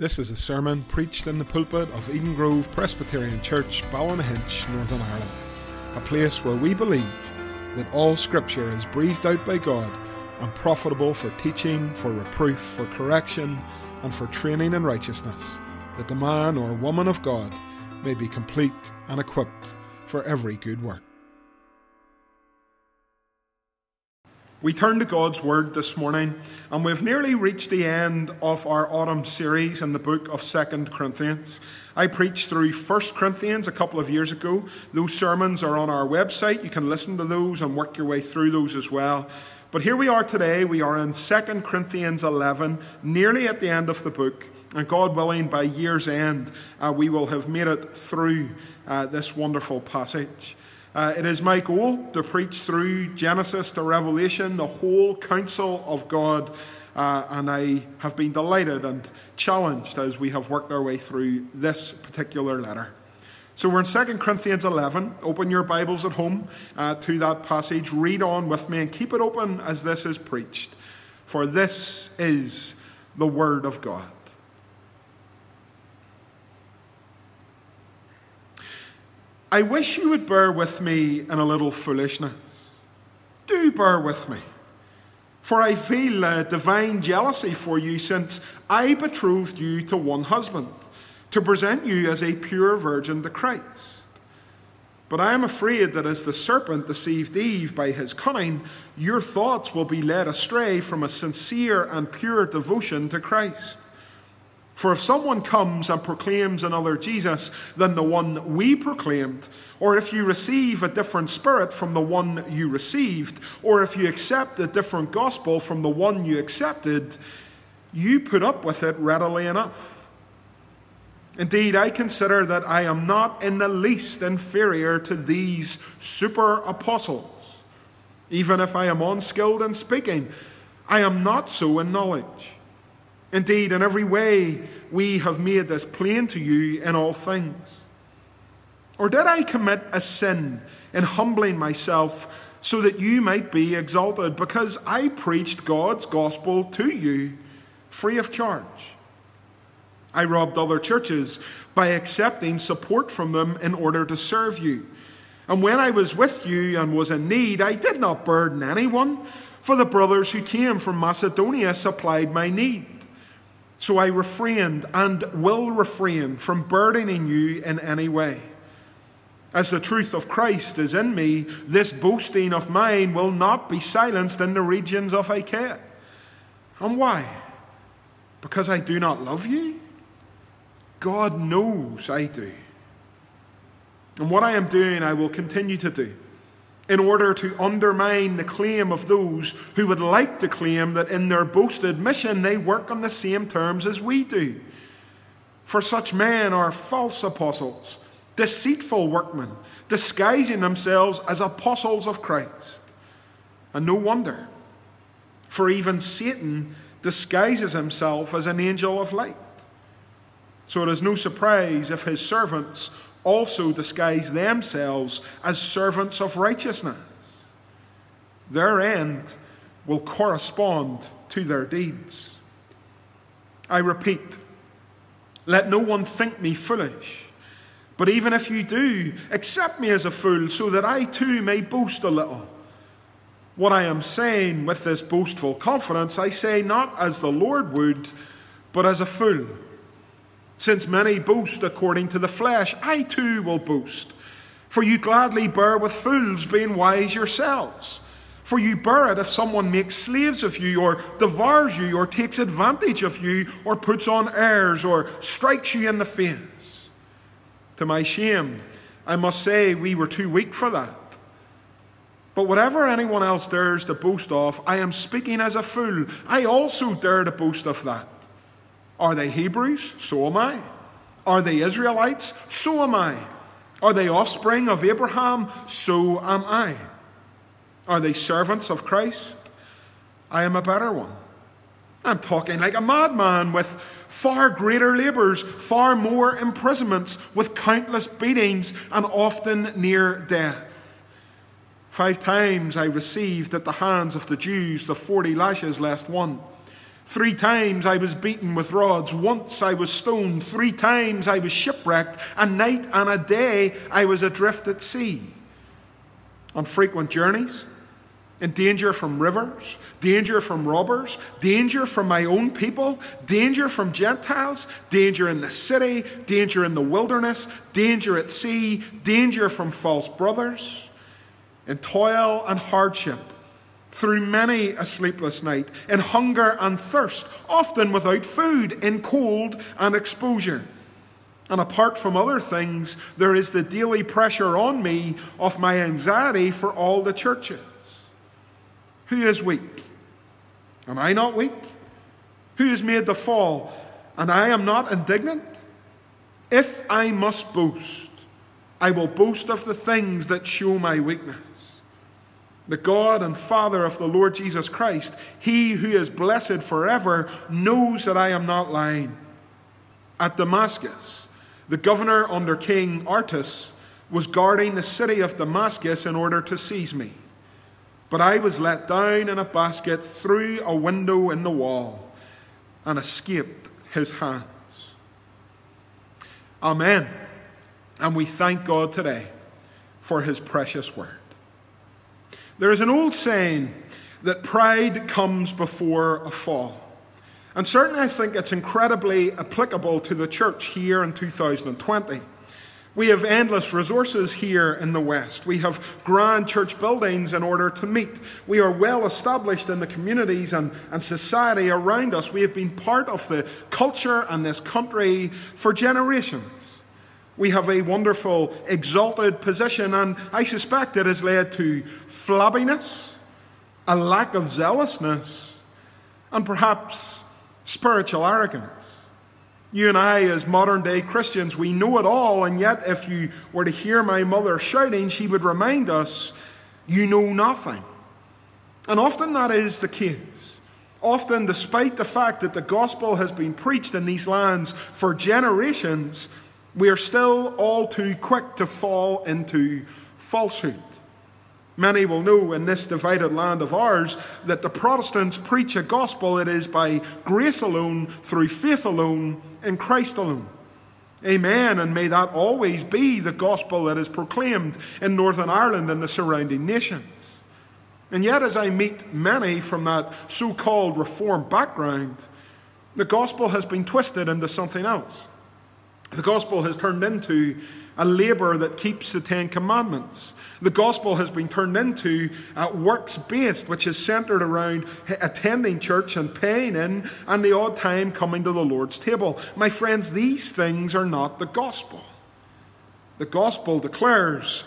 This is a sermon preached in the pulpit of Eden Grove Presbyterian Church, Ballynahinch, Northern Ireland, a place where we believe that all Scripture is breathed out by God and profitable for teaching, for reproof, for correction, and for training in righteousness, that the man or woman of God may be complete and equipped for every good work. We turn to God's Word this morning, and we've nearly reached the end of our autumn series in the book of Second Corinthians. I preached through First Corinthians a couple of years ago. Those sermons are on our website. You can listen to those and work your way through those as well. But here we are today. We are in Second Corinthians 11, nearly at the end of the book. And God willing, by year's end, uh, we will have made it through uh, this wonderful passage. Uh, it is my goal to preach through Genesis to Revelation, the whole counsel of God, uh, and I have been delighted and challenged as we have worked our way through this particular letter. So we're in 2 Corinthians 11. Open your Bibles at home uh, to that passage. Read on with me and keep it open as this is preached. For this is the Word of God. I wish you would bear with me in a little foolishness. Do bear with me. For I feel a divine jealousy for you since I betrothed you to one husband, to present you as a pure virgin to Christ. But I am afraid that as the serpent deceived Eve by his cunning, your thoughts will be led astray from a sincere and pure devotion to Christ. For if someone comes and proclaims another Jesus than the one we proclaimed, or if you receive a different spirit from the one you received, or if you accept a different gospel from the one you accepted, you put up with it readily enough. Indeed, I consider that I am not in the least inferior to these super apostles. Even if I am unskilled in speaking, I am not so in knowledge. Indeed, in every way, we have made this plain to you in all things. Or did I commit a sin in humbling myself so that you might be exalted because I preached God's gospel to you free of charge? I robbed other churches by accepting support from them in order to serve you. And when I was with you and was in need, I did not burden anyone, for the brothers who came from Macedonia supplied my need. So I refrained and will refrain from burdening you in any way. As the truth of Christ is in me, this boasting of mine will not be silenced in the regions of Achaia. And why? Because I do not love you? God knows I do. And what I am doing, I will continue to do in order to undermine the claim of those who would like to claim that in their boasted mission they work on the same terms as we do. For such men are false apostles, deceitful workmen, disguising themselves as apostles of Christ. And no wonder, for even Satan disguises himself as an angel of light. So it is no surprise if his servants also disguise themselves as servants of righteousness. Their end will correspond to their deeds. I repeat, let no one think me foolish. But even if you do, accept me as a fool, so that I too may boast a little. What I am saying with this boastful confidence, I say not as the Lord would, but as a fool since many boast according to the flesh, I too will boast. For you gladly bear with fools, being wise yourselves. For you bear it if someone makes slaves of you, or devours you, or takes advantage of you, or puts on airs, or strikes you in the face. To my shame, I must say we were too weak for that. But whatever anyone else dares to boast of, I am speaking as a fool. I also dare to boast of that. Are they Hebrews? So am I. Are they Israelites? So am I. Are they offspring of Abraham? So am I. Are they servants of Christ? I am a better one. I'm talking like a madman with far greater labours, far more imprisonments, with countless beatings, and often near death. Five times I received at the hands of the Jews the forty lashes last one. Three times I was beaten with rods. Once I was stoned. Three times I was shipwrecked. A night and a day I was adrift at sea. On frequent journeys, in danger from rivers, danger from robbers, danger from my own people, danger from Gentiles, danger in the city, danger in the wilderness, danger at sea, danger from false brothers, in toil and hardship, through many a sleepless night, in hunger and thirst, often without food, in cold and exposure. And apart from other things, there is the daily pressure on me of my anxiety for all the churches. Who is weak? Am I not weak? Who is made to fall? And I am not indignant? If I must boast, I will boast of the things that show my weakness. The God and Father of the Lord Jesus Christ, He who is blessed forever, knows that I am not lying. At Damascus, the governor under King Aretas was guarding the city of Damascus in order to seize me. But I was let down in a basket through a window in the wall and escaped his hands. Amen. And we thank God today for his precious word. There is an old saying that pride comes before a fall. And certainly I think it's incredibly applicable to the church here in 2020. We have endless resources here in the West. We have grand church buildings in order to meet. We are well established in the communities and, and society around us. We have been part of the culture and this country for generations. We have a wonderful, exalted position, and I suspect it has led to flabbiness, a lack of zealousness, and perhaps spiritual arrogance. You and I, as modern day Christians, we know it all, and yet if you were to hear my mother shouting, she would remind us, You know nothing. And often that is the case. Often, despite the fact that the gospel has been preached in these lands for generations, we are still all too quick to fall into falsehood. Many will know in this divided land of ours that the Protestants preach a gospel it is by grace alone, through faith alone, in Christ alone. Amen, and may that always be the gospel that is proclaimed in Northern Ireland and the surrounding nations. And yet, as I meet many from that so called Reformed background, the gospel has been twisted into something else. The gospel has turned into a labour that keeps the Ten Commandments. The gospel has been turned into uh, works based, which is centred around attending church and paying in and the odd time coming to the Lord's table. My friends, these things are not the gospel. The gospel declares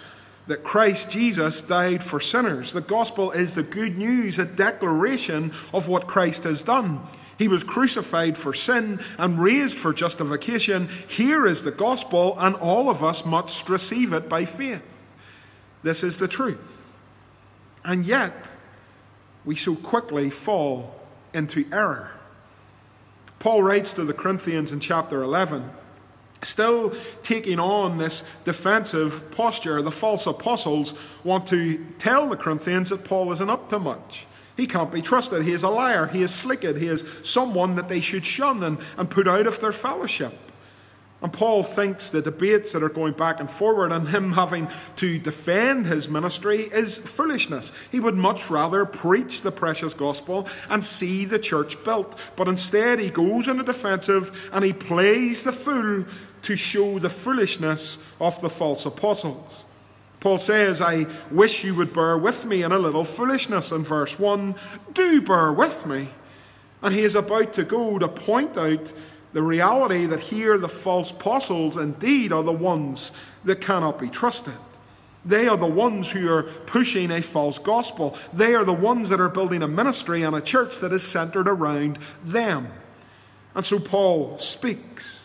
that Christ Jesus died for sinners. The gospel is the good news, a declaration of what Christ has done. He was crucified for sin and raised for justification. Here is the gospel, and all of us must receive it by faith. This is the truth. And yet, we so quickly fall into error. Paul writes to the Corinthians in chapter 11, still taking on this defensive posture. The false apostles want to tell the Corinthians that Paul isn't up to much. He can't be trusted. He is a liar. He is slicked. He is someone that they should shun and, and put out of their fellowship. And Paul thinks the debates that are going back and forward and him having to defend his ministry is foolishness. He would much rather preach the precious gospel and see the church built. But instead, he goes in the defensive and he plays the fool to show the foolishness of the false apostles. Paul says, I wish you would bear with me in a little foolishness in verse 1. Do bear with me. And he is about to go to point out the reality that here the false apostles indeed are the ones that cannot be trusted. They are the ones who are pushing a false gospel. They are the ones that are building a ministry and a church that is centered around them. And so Paul speaks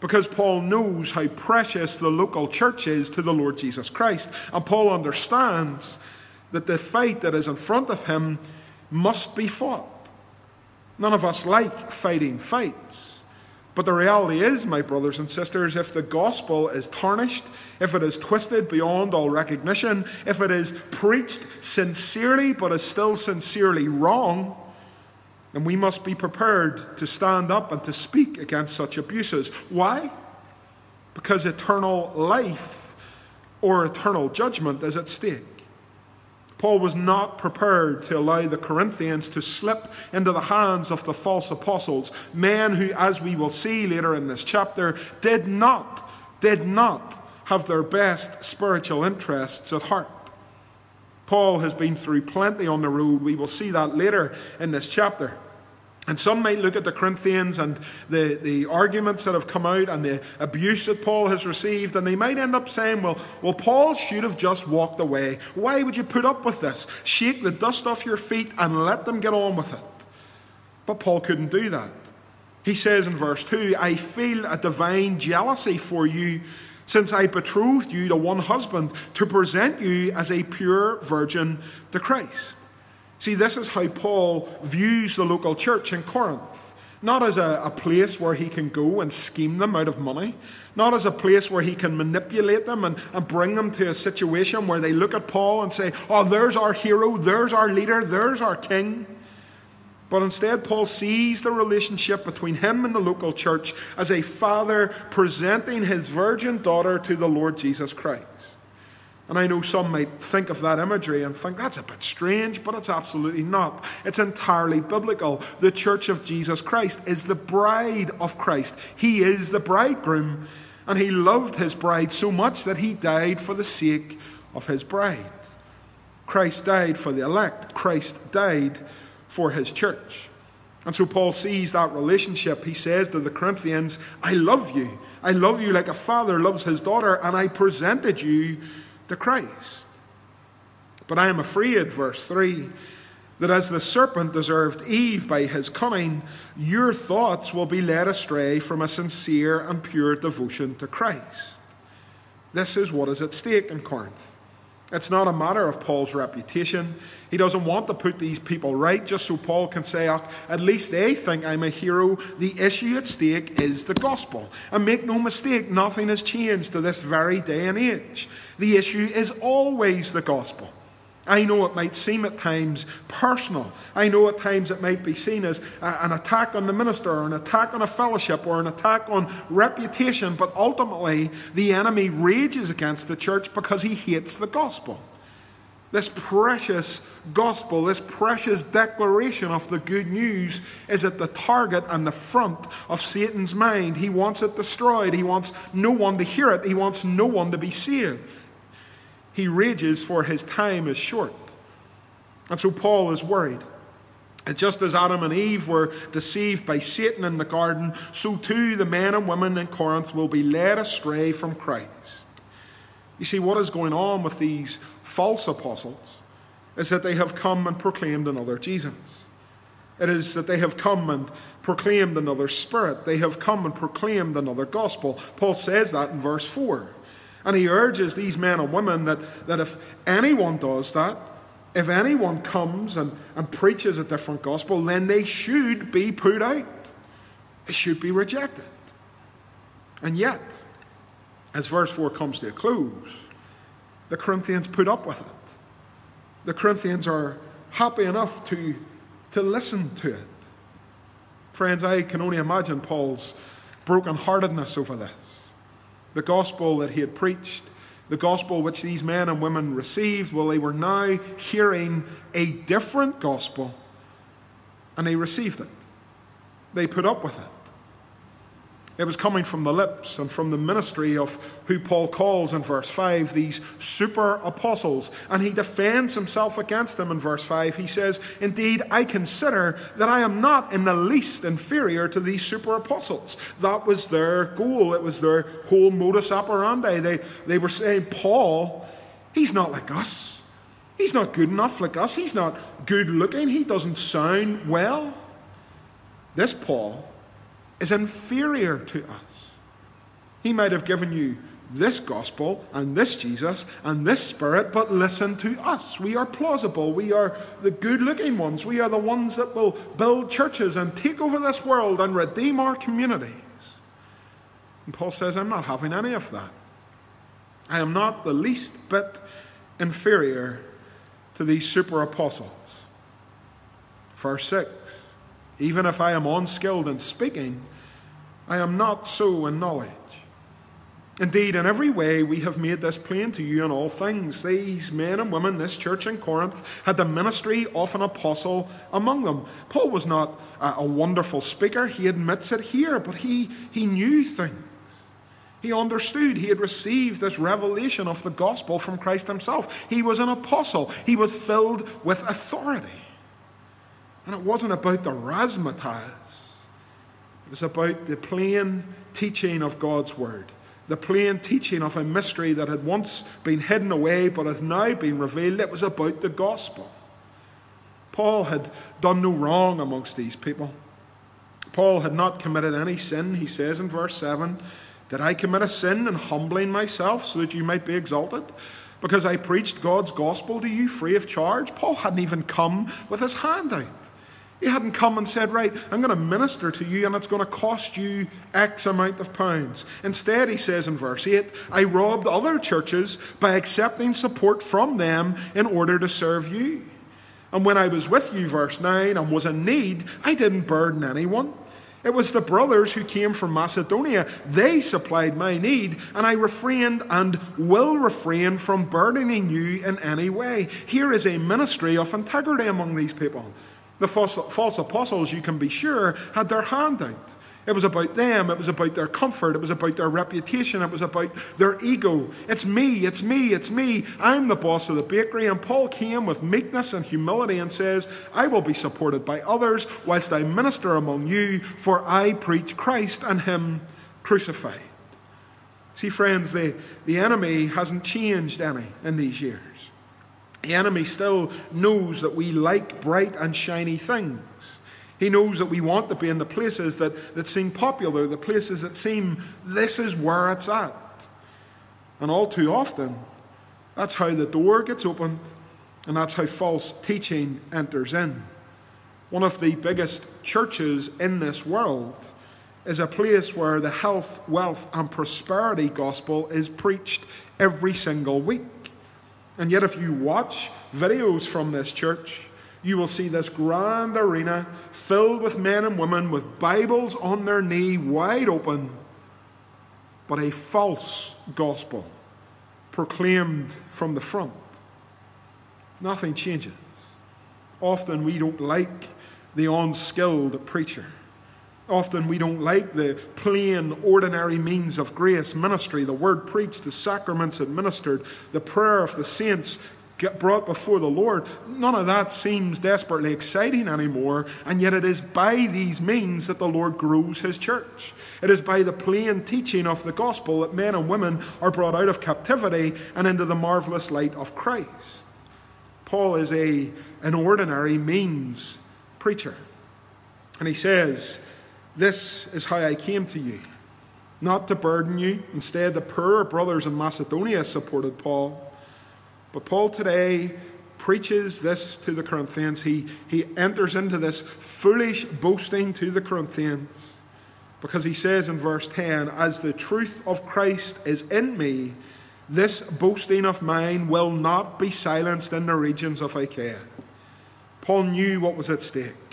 because Paul knows how precious the local church is to the Lord Jesus Christ. And Paul understands that the fight that is in front of him must be fought. None of us like fighting fights. But the reality is, my brothers and sisters, if the gospel is tarnished, if it is twisted beyond all recognition, if it is preached sincerely but is still sincerely wrong, And we must be prepared to stand up and to speak against such abuses. Why? Because eternal life or eternal judgment is at stake. Paul was not prepared to allow the Corinthians to slip into the hands of the false apostles, men who, as we will see later in this chapter, did not, did not have their best spiritual interests at heart. Paul has been through plenty on the road. We will see that later in this chapter. And some might look at the Corinthians and the, the arguments that have come out and the abuse that Paul has received, and they might end up saying, well, well, Paul should have just walked away. Why would you put up with this? Shake the dust off your feet and let them get on with it. But Paul couldn't do that. He says in verse 2 I feel a divine jealousy for you, since I betrothed you to one husband to present you as a pure virgin to Christ. See, this is how Paul views the local church in Corinth. Not as a, a, place where he can go and scheme them out of money, not as a place where he can manipulate them and, and bring them to a situation where they look at Paul and say, Oh, there's our hero, there's our leader, there's our king. But instead, Paul sees the relationship between him and the local church as a father presenting his virgin daughter to the Lord Jesus Christ. And I know some might think of that imagery and think that's a bit strange, but it's absolutely not. It's entirely biblical. The church of Jesus Christ is the bride of Christ, He is the bridegroom. And He loved His bride so much that He died for the sake of His bride. Christ died for the elect, Christ died for His church. And so Paul sees that relationship. He says to the Corinthians, I love you. I love you like a father loves his daughter, and I presented you to Christ. But I am afraid, verse 3, that as the serpent deserved Eve by his cunning, your thoughts will be led astray from a sincere and pure devotion to Christ. This is what is at stake in Corinth. It's not a matter of Paul's reputation. He doesn't want to put these people right just so Paul can say, oh, at least they think I'm a hero. The issue at stake is the gospel. And make no mistake, nothing has changed to this very day and age. The issue is always the gospel. I know it might seem at times personal. I know at times it might be seen as an attack on the minister, or an attack on a fellowship, or an attack on reputation, but ultimately the enemy rages against the church because he hates the gospel. This precious gospel, this precious declaration of the good news is at the target and the front of Satan's mind. He wants it destroyed. He wants no one to hear it. He wants no one to be saved he rages for his time is short. And so Paul is worried. And just as Adam and Eve were deceived by Satan in the garden, so too the men and women in Corinth will be led astray from Christ. You see, what is going on with these false apostles is that they have come and proclaimed another Jesus. It is that they have come and proclaimed another spirit. They have come and proclaimed another gospel. Paul says that in verse 4. And he urges these men and women that, that if anyone does that, if anyone comes and, and preaches a different gospel, then they should be put out. They should be rejected. And yet, as verse 4 comes to a close, the Corinthians put up with it. The Corinthians are happy enough to, to listen to it. Friends, I can only imagine Paul's brokenheartedness over this the gospel that he had preached, the gospel which these men and women received, well, they were now hearing a different gospel and they received it. They put up with it. It was coming from the lips and from the ministry of who Paul calls in verse 5 these super apostles. And he defends himself against them in verse 5. He says, Indeed, I consider that I am not in the least inferior to these super apostles. That was their goal, it was their whole modus operandi. They, they were saying, Paul, he's not like us. He's not good enough like us. He's not good looking. He doesn't sound well. This Paul is inferior to us. He might have given you this gospel and this Jesus and this Spirit, but listen to us. We are plausible. We are the good looking ones. We are the ones that will build churches and take over this world and redeem our communities. And Paul says, I'm not having any of that. I am not the least bit inferior to these super apostles. Verse 6 Even if I am unskilled in speaking, I am not so in knowledge. Indeed, in every way we have made this plain to you in all things. These men and women, this church in Corinth, had the ministry of an apostle among them. Paul was not a wonderful speaker, he admits it here, but he, he knew things. He understood. He had received this revelation of the gospel from Christ himself. He was an apostle, he was filled with authority. And it wasn't about the razzmatazz, it was about the plain teaching of God's word the plain teaching of a mystery that had once been hidden away but had now been revealed. It was about the gospel. Paul had done no wrong amongst these people. Paul had not committed any sin, he says in verse 7. Did I commit a sin in humbling myself so that you might be exalted? Because I preached God's gospel to you free of charge? Paul hadn't even come with his hand out. He hadn't come and said, Right, I'm going to minister to you and it's going to cost you X amount of pounds. Instead, he says in verse 8, I robbed other churches by accepting support from them in order to serve you. And when I was with you, verse 9, and was in need, I didn't burden anyone. It was the brothers who came from Macedonia. They supplied my need, and I refrained and will refrain from burdening you in any way. Here is a ministry of integrity among these people. The false, false apostles, you can be sure, had their hand out. It was about them, it was about their comfort, it was about their reputation, it was about their ego. It's me, it's me, it's me. I'm the boss of the bakery. And Paul came with meekness and humility and says, I will be supported by others whilst I minister among you, for I preach Christ and Him crucified. See, friends, the, the enemy hasn't changed any in these years. The enemy still knows that we like bright and shiny things. He knows that we want to be in the places that, that seem popular, the places that seem this is where it's at. And all too often, that's how the door gets opened, and that's how false teaching enters in. One of the biggest churches in this world is a place where the health, wealth, and prosperity gospel is preached every single week. And yet, if you watch videos from this church, you will see this grand arena filled with men and women with Bibles on their knee, wide open, but a false gospel proclaimed from the front. Nothing changes. Often we don't like the unskilled preacher. Often we don't like the plain, ordinary means of grace ministry, the word preached, the sacraments administered, the prayer of the saints brought before the Lord. None of that seems desperately exciting anymore, and yet it is by these means that the Lord grows his church. It is by the plain teaching of the gospel that men and women are brought out of captivity and into the marvelous light of Christ. Paul is a, an ordinary means preacher. And he says, this is how I came to you, not to burden you. Instead, the poorer brothers in Macedonia supported Paul. But Paul today preaches this to the Corinthians. He, he enters into this foolish boasting to the Corinthians because he says in verse 10 As the truth of Christ is in me, this boasting of mine will not be silenced in the regions of Achaia. Paul knew what was at stake.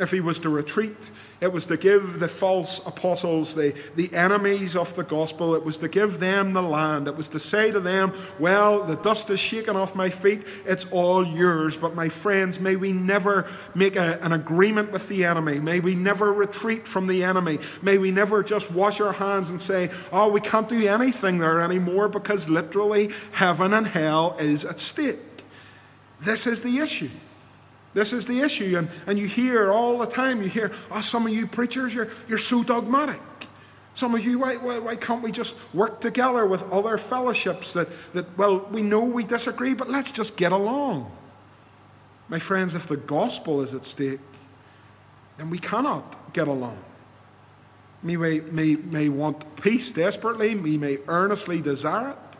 If he was to retreat, it was to give the false apostles, the, the enemies of the gospel, it was to give them the land. It was to say to them, Well, the dust is shaken off my feet, it's all yours. But my friends, may we never make a, an agreement with the enemy. May we never retreat from the enemy. May we never just wash our hands and say, Oh, we can't do anything there anymore because literally heaven and hell is at stake. This is the issue. This is the issue. And, and you hear all the time, you hear, oh, some of you preachers, you're, you're so dogmatic. Some of you, why, why, why can't we just work together with other fellowships that, that, well, we know we disagree, but let's just get along. My friends, if the gospel is at stake, then we cannot get along. We may, may, may want peace desperately, we may earnestly desire it,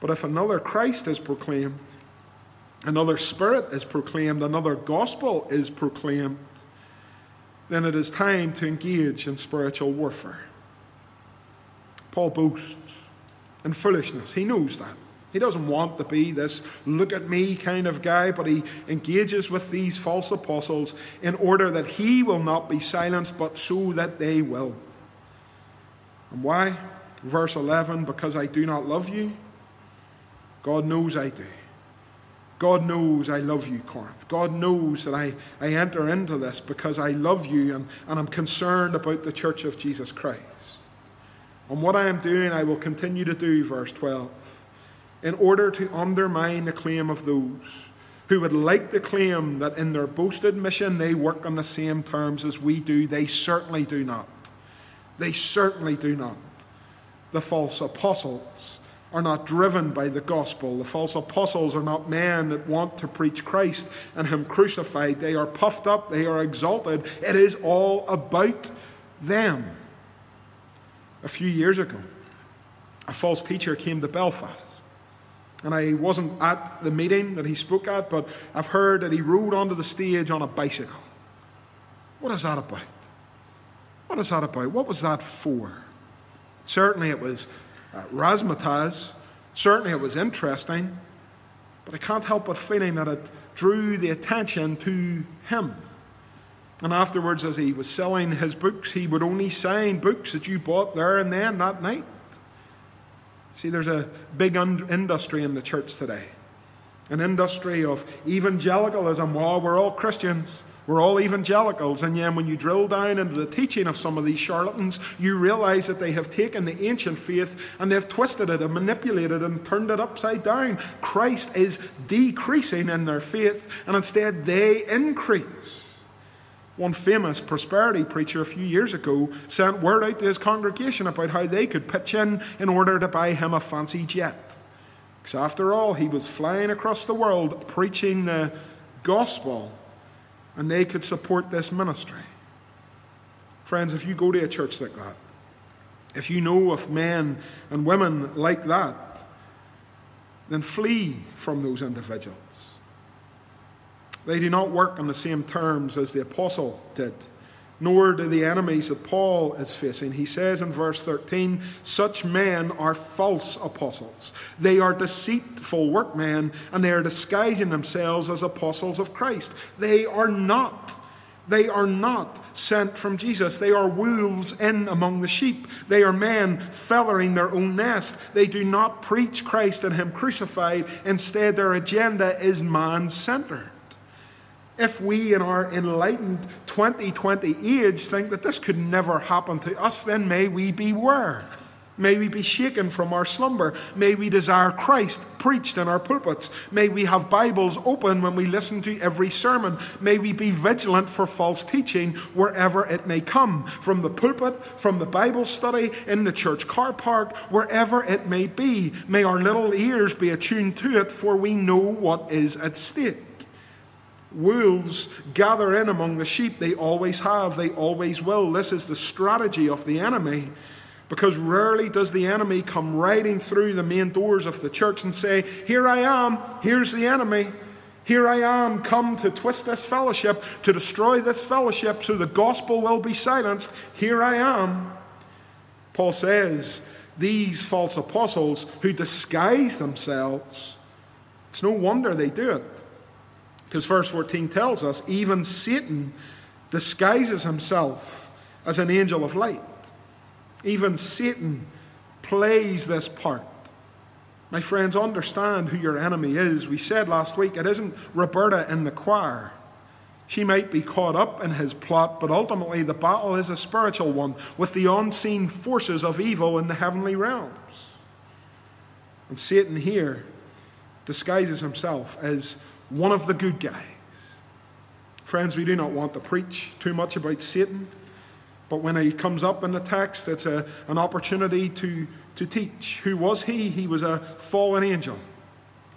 but if another Christ is proclaimed, another spirit is proclaimed, another gospel is proclaimed, then it is time to engage in spiritual warfare. Paul boasts in foolishness. He knows that. He doesn't want to be this look at me kind of guy, but he engages with these false apostles in order that he will not be silenced, but so that they will. And why? Verse 11 because I do not love you. God knows I do. God knows I love you, Corinth. God knows that I, I enter into this because I love you and, and I'm concerned about the church of Jesus Christ. And what I am doing, I will continue to do, verse 12, in order to undermine the claim of those who would like to claim that in their boasted mission they work on the same terms as we do. They certainly do not. They certainly do not. The false apostles are not driven by the gospel. The false apostles are not men that want to preach Christ and Him crucified. They are puffed up, they are exalted. It is all about them. A few years ago, a false teacher came to Belfast. And I wasn't at the meeting that he spoke at, but I've heard that he rode onto the stage on a bicycle. What is that about? What is that about? What was that for? Certainly it was uh, razzmatazz. Certainly it was interesting, but I can't help but feeling that it drew the attention to him. And afterwards, as he was selling his books, he would only sign books that you bought there and then that night. See, there's a big industry in the church today an industry of evangelicalism. Well, we're all Christians. We're all evangelicals, and yet when you drill down into the teaching of some of these charlatans, you realize that they have taken the ancient faith and they've twisted it and manipulated it and turned it upside down. Christ is decreasing in their faith, and instead they increase. One famous prosperity preacher a few years ago sent word out to his congregation about how they could pitch in in order to buy him a fancy jet. Because after all, he was flying across the world preaching the gospel and they could support this ministry. Friends, if you go to a church like that, if you know of men and women like that, then flee from those individuals. They do not work on the same terms as the apostle did nor do the enemies that Paul is facing. He says in verse 13, such men are false apostles. They are deceitful workmen, and they are disguising themselves as apostles of Christ. They are not. They are not sent from Jesus. They are wolves in among the sheep. They are men feathering their own nest. They do not preach Christ and Him crucified. Instead, their agenda is man centered. If we in our enlightened 2020 age think that this could never happen to us, then may we beware. May we be shaken from our slumber. May we desire Christ preached in our pulpits. May we have Bibles open when we listen to every sermon. May we be vigilant for false teaching wherever it may come from the pulpit, from the Bible study, in the church car park, wherever it may be. May our little ears be attuned to it, for we know what is at stake. Wolves gather in among the sheep. They always have, they always will. This is the strategy of the enemy. Because rarely does the enemy come riding through the main doors of the church and say, Here I am, here's the enemy. Here I am, come to twist this fellowship, to destroy this fellowship so the gospel will be silenced. Here I am. Paul says, These false apostles who disguise themselves, it's no wonder they do it. Because verse 14 tells us even Satan disguises himself as an angel of light. Even Satan plays this part. My friends, understand who your enemy is. We said last week it isn't Roberta in the choir. She might be caught up in his plot, but ultimately the battle is a spiritual one with the unseen forces of evil in the heavenly realms. And Satan here disguises himself as one of the good guys. Friends, we do not want to preach too much about Satan, but when he comes up in the text, it's a, an opportunity to, to teach. Who was he? He was a fallen angel.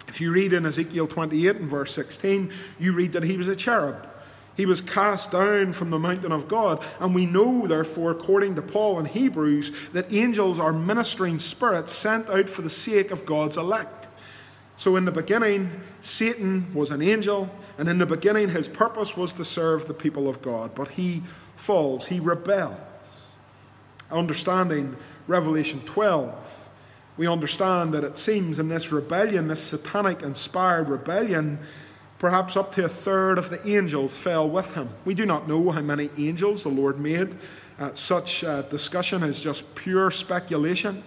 If you read in Ezekiel 28 and verse 16, you read that he was a cherub. He was cast down from the mountain of God. And we know, therefore, according to Paul in Hebrews, that angels are ministering spirits sent out for the sake of God's elect. So, in the beginning, Satan was an angel, and in the beginning, his purpose was to serve the people of God. But he falls, he rebels. Understanding Revelation 12, we understand that it seems in this rebellion, this satanic inspired rebellion, perhaps up to a third of the angels fell with him. We do not know how many angels the Lord made. Uh, such uh, discussion is just pure speculation.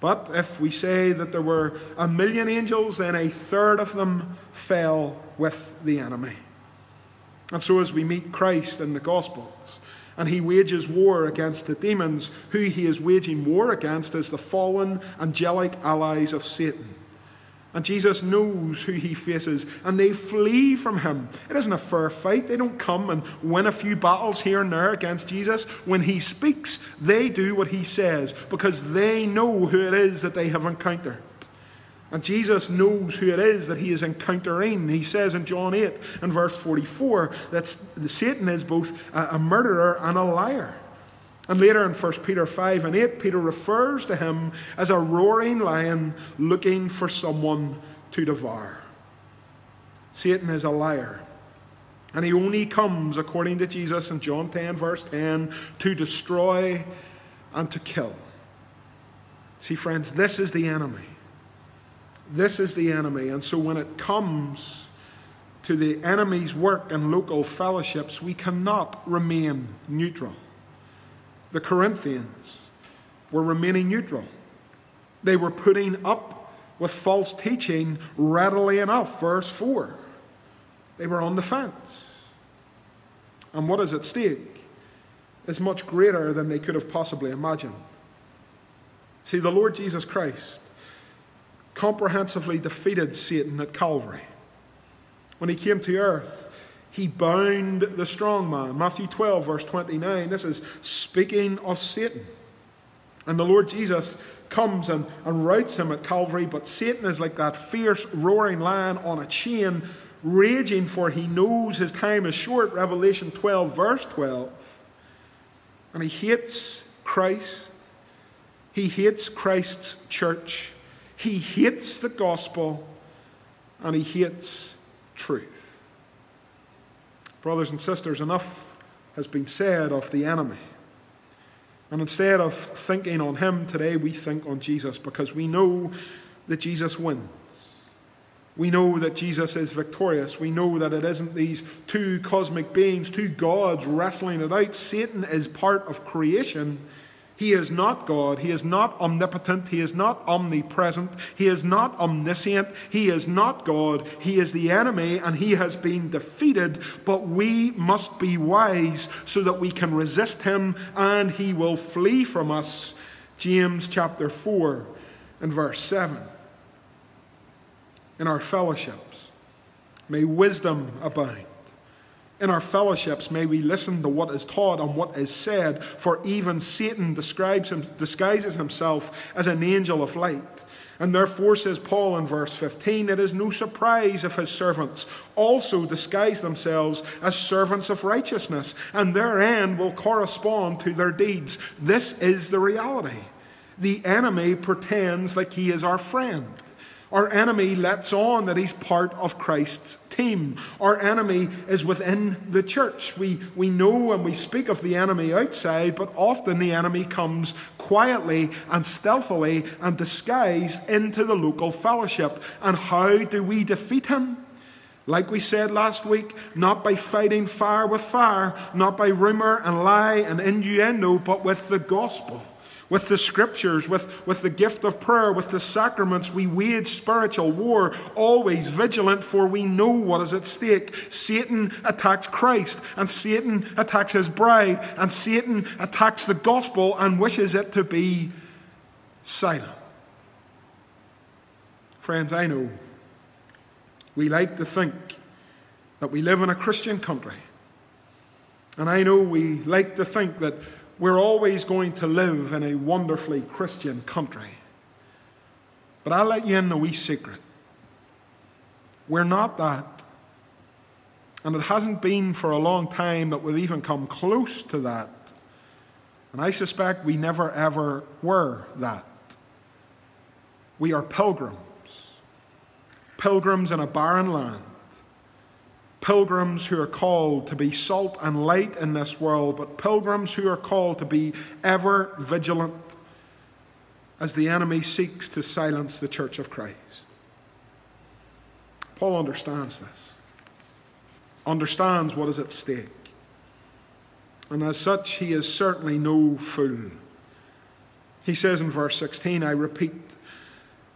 But if we say that there were a million angels, then a third of them fell with the enemy. And so, as we meet Christ in the Gospels, and he wages war against the demons. Who he is waging war against is the fallen angelic allies of Satan. And Jesus knows who he faces, and they flee from him. It isn't a fair fight. They don't come and win a few battles here and there against Jesus. When he speaks, they do what he says because they know who it is that they have encountered. And Jesus knows who it is that he is encountering. He says in John 8 and verse 44 that Satan is both a murderer and a liar. And later in 1 Peter 5 and 8, Peter refers to him as a roaring lion looking for someone to devour. Satan is a liar. And he only comes, according to Jesus in John 10, verse 10, to destroy and to kill. See, friends, this is the enemy. This is the enemy. And so when it comes to the enemy's work and local fellowships, we cannot remain neutral. The Corinthians were remaining neutral. They were putting up with false teaching readily enough. Verse 4. They were on the fence. And what is at stake is much greater than they could have possibly imagined. See, the Lord Jesus Christ comprehensively defeated Satan at Calvary. When he came to earth, he bound the strong man. Matthew 12, verse 29. This is speaking of Satan. And the Lord Jesus comes and, and routs him at Calvary, but Satan is like that fierce, roaring lion on a chain, raging for he knows his time is short. Revelation 12, verse 12. And he hates Christ, he hates Christ's church. He hates the gospel and he hates truth. Brothers and sisters, enough has been said of the enemy. And instead of thinking on him today, we think on Jesus because we know that Jesus wins. We know that Jesus is victorious. We know that it isn't these two cosmic beings, two gods wrestling it out. Satan is part of creation he is not God. He is not omnipotent. He is not omnipresent. He is not omniscient. He is not God. He is the enemy and he has been defeated. But we must be wise so that we can resist him and he will flee from us. James chapter 4 and verse 7. In our fellowships, may wisdom abound in our fellowships, may we listen to what is taught and what is said, for even Satan him, disguises himself as an angel of light. And therefore, says Paul in verse 15, it is no surprise if his servants also disguise themselves as servants of righteousness, and their end will correspond to their deeds. This is the reality. The enemy pretends like he is our friend. Our enemy lets on that he's part of Christ's team. Our enemy is within the church. We, we know and we speak of the enemy outside, but often the enemy comes quietly and stealthily and disguised into the local fellowship. And how do we defeat him? Like we said last week, not by fighting fire with fire, not by rumor and lie and innuendo, but with the gospel with the scriptures, with, with the gift of prayer, with the sacraments, we wage spiritual war, always vigilant, for we know what is at stake. Satan attacks Christ, and Satan attacks his bride, and Satan attacks the gospel and wishes it to be silent. Friends, I know we like to think that we live in a Christian country. And I know we like to think that we're always going to live in a wonderfully Christian country. But I'll let you in a wee secret. We're not that. And it hasn't been for a long time that we've even come close to that. And I suspect we never ever were that. We are pilgrims, pilgrims in a barren land pilgrims who are called to be salt and light in this world, but pilgrims who are called to be ever vigilant as the enemy seeks to silence the church of Christ. Paul understands this, understands what is at stake. And as such, he is certainly no fool. He says in verse 16, I repeat,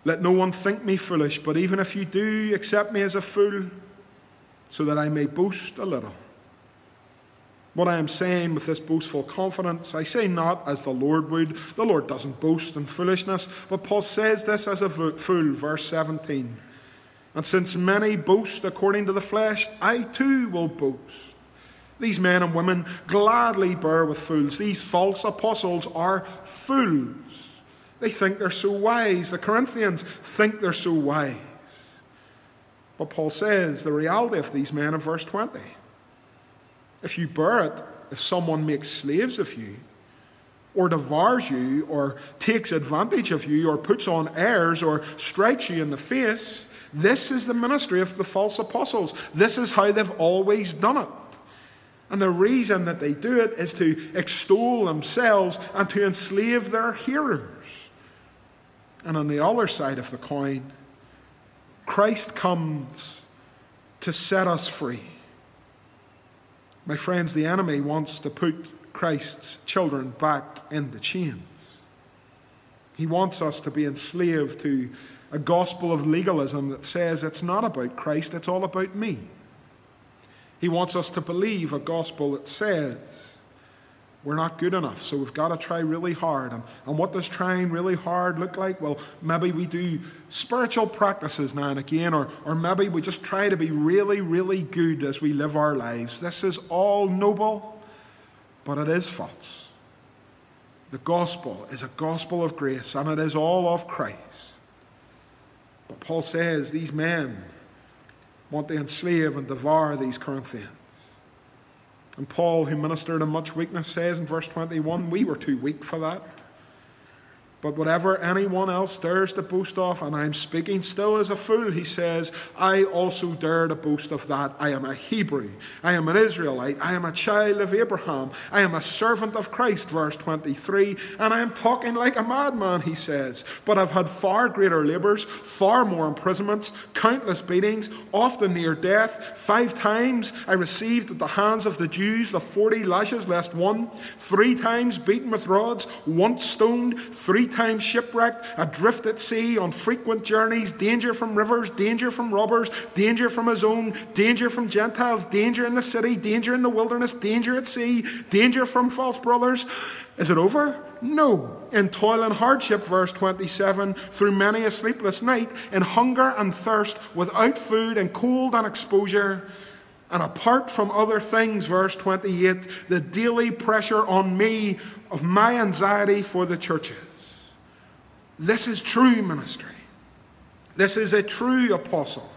let no one think me foolish, but even if you do, accept me as a fool, so that I may boast a little. What I am saying with this boastful confidence, I say not as the Lord would. The Lord doesn't boast in foolishness, but Paul says this as a fool, verse 17. And since many boast according to the flesh, I too will boast. These men and women gladly bear with fools. These false apostles are fools. They think they're so wise. The Corinthians think they're so wise. But Paul says the reality of these men in verse 20. If you bear it, if someone makes slaves of you, or devours you, or takes advantage of you, or puts on airs, or strikes you in the face, this is the ministry of the false apostles. This is how they've always done it. And the reason that they do it is to extol themselves and to enslave their hearers. And on the other side of the coin, Christ comes to set us free. My friends, the enemy wants to put Christ's children back in the chains. He wants us to be enslaved to a gospel of legalism that says it's not about Christ, it's all about me. He wants us to believe a gospel that says we're not good enough, so we've got to try really hard. And, and what does trying really hard look like? Well, maybe we do spiritual practices now and again, or, or maybe we just try to be really, really good as we live our lives. This is all noble, but it is false. The gospel is a gospel of grace, and it is all of Christ. But Paul says these men want to enslave and devour these Corinthians. And Paul, who ministered in much weakness, says in verse 21 we were too weak for that. But whatever anyone else dares to boast of, and I am speaking still as a fool, he says, I also dare to boast of that. I am a Hebrew. I am an Israelite. I am a child of Abraham. I am a servant of Christ, verse 23. And I am talking like a madman, he says. But I've had far greater labours, far more imprisonments, countless beatings, often near death. Five times I received at the hands of the Jews the forty lashes less one. Three times beaten with rods, once stoned, three times shipwrecked, adrift at sea, on frequent journeys, danger from rivers, danger from robbers, danger from his own, danger from Gentiles, danger in the city, danger in the wilderness, danger at sea, danger from false brothers. Is it over? No. In toil and hardship, verse 27, through many a sleepless night, in hunger and thirst, without food and cold and exposure. And apart from other things, verse 28, the daily pressure on me of my anxiety for the churches. This is true ministry. This is a true apostle.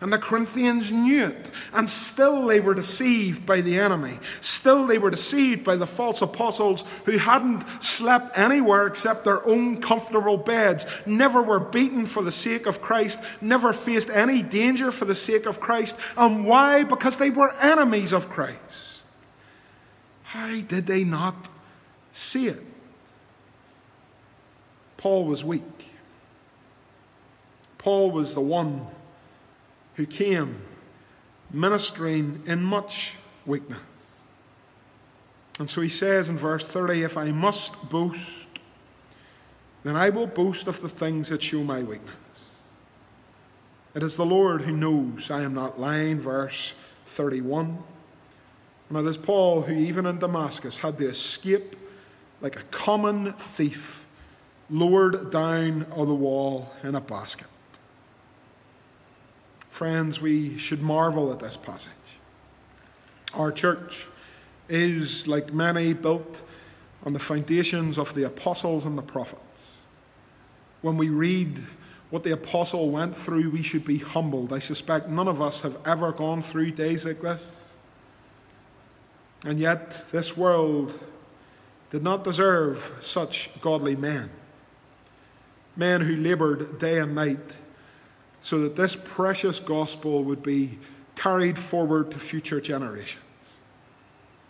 And the Corinthians knew it. And still they were deceived by the enemy. Still they were deceived by the false apostles who hadn't slept anywhere except their own comfortable beds, never were beaten for the sake of Christ, never faced any danger for the sake of Christ. And why? Because they were enemies of Christ. How did they not see it? Paul was weak. Paul was the one who came ministering in much weakness. And so he says in verse 30 If I must boast, then I will boast of the things that show my weakness. It is the Lord who knows I am not lying, verse 31. And it is Paul who, even in Damascus, had to escape like a common thief lowered down on the wall in a basket. Friends, we should marvel at this passage. Our church is, like many, built on the foundations of the apostles and the prophets. When we read what the apostle went through, we should be humbled. I suspect none of us have ever gone through days like this. And yet, this world did not deserve such godly men men who laboured day and night so that this precious gospel would be carried forward to future generations.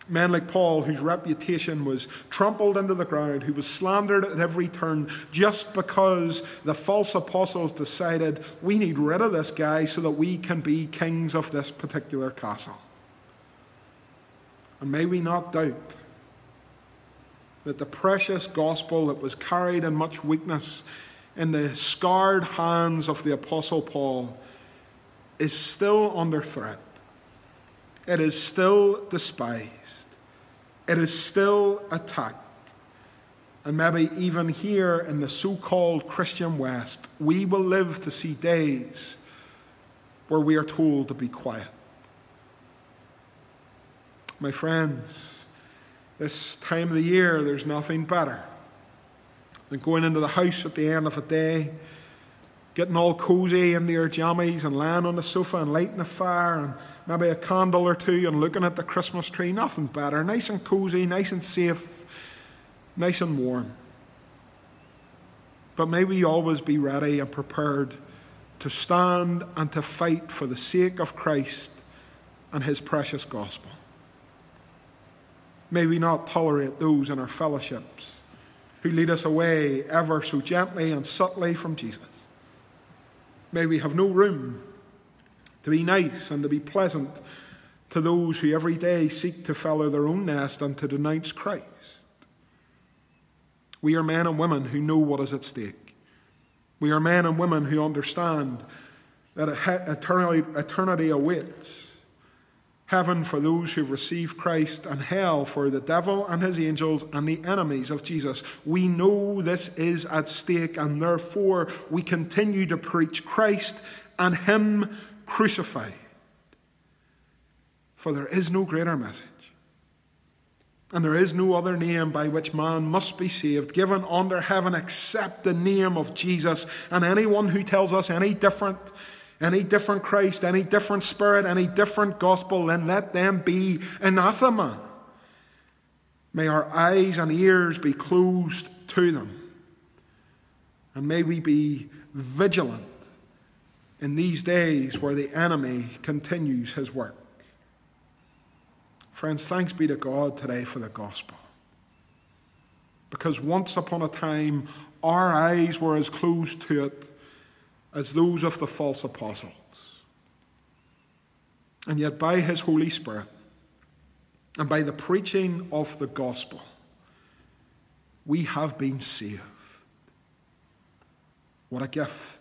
Men like Paul, whose reputation was trampled into the ground, who was slandered at every turn just because the false apostles decided we need rid of this guy so that we can be kings of this particular castle. And may we not doubt that the precious gospel that was carried in much weakness in the scarred hands of the Apostle Paul is still under threat. It is still despised. It is still attacked. And maybe even here in the so called Christian West, we will live to see days where we are told to be quiet. My friends, this time of the year, there's nothing better than going into the house at the end of a day getting all cozy in their jammies and lying on the sofa and lighting a fire and maybe a candle or two and looking at the Christmas tree. Nothing better. Nice and cozy, nice and safe, nice and warm. But may we always be ready and prepared to stand and to fight for the sake of Christ and his precious gospel. May we not tolerate those in our fellowships who lead us away ever so gently and subtly from Jesus. May we have no room to be nice and to be pleasant to those who every day seek to feather their own nest and to denounce Christ. We are men and women who know what is at stake. We are men and women who understand that eternity, eternity awaits heaven for those who've received Christ, and hell for the devil and his angels and the enemies of Jesus. We know this is at stake, and therefore we continue to preach Christ and Him crucified. For there is no greater message. And there is no other name by which man must be saved, given under heaven except the name of Jesus. And anyone who tells us any different any different Christ, any different spirit, any different gospel, then let them be anathema. May our eyes and ears be closed to them. And may we be vigilant in these days where the enemy continues his work. Friends, thanks be to God today for the gospel. Because once upon a time, our eyes were as closed to it as those of the false apostles. And yet, by His Holy Spirit and by the preaching of the gospel, we have been saved. What a gift!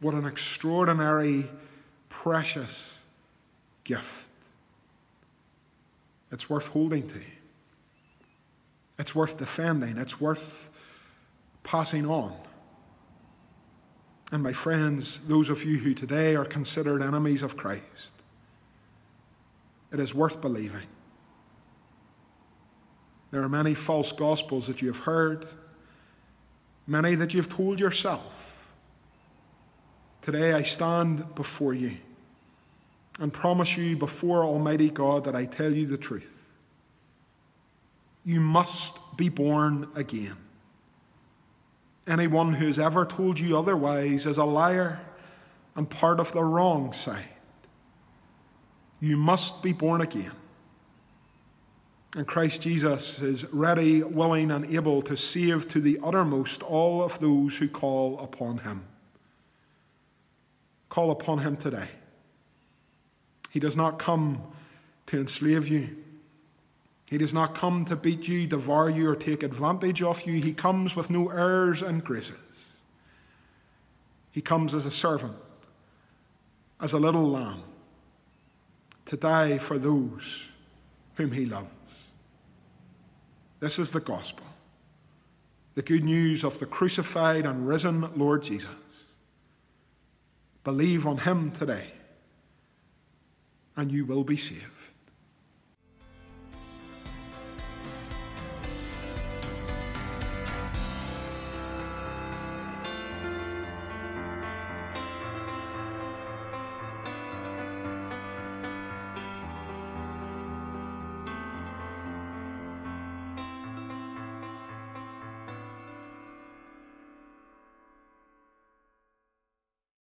What an extraordinary, precious gift. It's worth holding to. It's worth defending. It's worth passing on. And my friends, those of you who today are considered enemies of Christ, it is worth believing. There are many false gospels that you have heard, many that you've told yourself. Today I stand before you and promise you before Almighty God that I tell you the truth. You must be born again. Anyone who has ever told you otherwise is a liar and part of the wrong side. You must be born again. And Christ Jesus is ready, willing, and able to save to the uttermost all of those who call upon him. Call upon him today. He does not come to enslave you. He does not come to beat you, devour you, or take advantage of you. He comes with no airs and graces. He comes as a servant, as a little lamb, to die for those whom he loves. This is the gospel, the good news of the crucified and risen Lord Jesus. Believe on him today, and you will be saved.